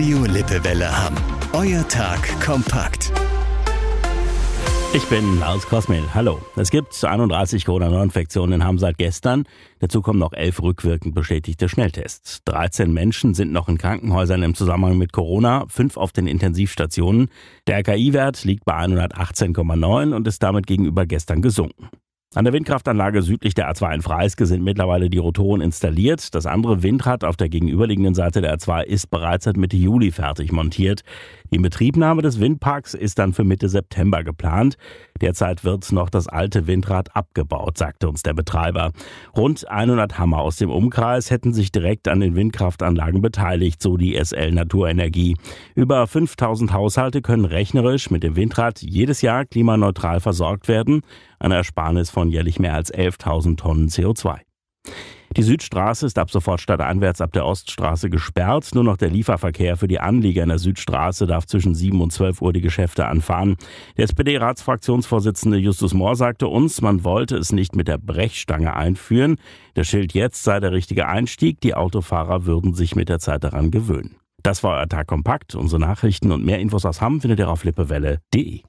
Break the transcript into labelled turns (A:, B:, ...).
A: Radio Lippewelle Hamm. Euer Tag kompakt.
B: Ich bin Lars Kosmil. Hallo. Es gibt 31 Corona-Neuinfektionen in Hamm seit gestern. Dazu kommen noch elf rückwirkend bestätigte Schnelltests. 13 Menschen sind noch in Krankenhäusern im Zusammenhang mit Corona, fünf auf den Intensivstationen. Der RKI-Wert liegt bei 118,9 und ist damit gegenüber gestern gesunken. An der Windkraftanlage südlich der A2 in Freiske sind mittlerweile die Rotoren installiert. Das andere Windrad auf der gegenüberliegenden Seite der A2 ist bereits seit Mitte Juli fertig montiert. Die Inbetriebnahme des Windparks ist dann für Mitte September geplant. Derzeit wird noch das alte Windrad abgebaut, sagte uns der Betreiber. Rund 100 Hammer aus dem Umkreis hätten sich direkt an den Windkraftanlagen beteiligt, so die SL Naturenergie. Über 5000 Haushalte können rechnerisch mit dem Windrad jedes Jahr klimaneutral versorgt werden, eine Ersparnis von jährlich mehr als 11.000 Tonnen CO2. Die Südstraße ist ab sofort stadteinwärts ab der Oststraße gesperrt. Nur noch der Lieferverkehr für die Anlieger in der Südstraße darf zwischen 7 und 12 Uhr die Geschäfte anfahren. Der SPD-Ratsfraktionsvorsitzende Justus Mohr sagte uns, man wollte es nicht mit der Brechstange einführen. Das Schild jetzt sei der richtige Einstieg. Die Autofahrer würden sich mit der Zeit daran gewöhnen. Das war euer Tag kompakt. Unsere Nachrichten und mehr Infos aus Hamm findet ihr auf lippewelle.de.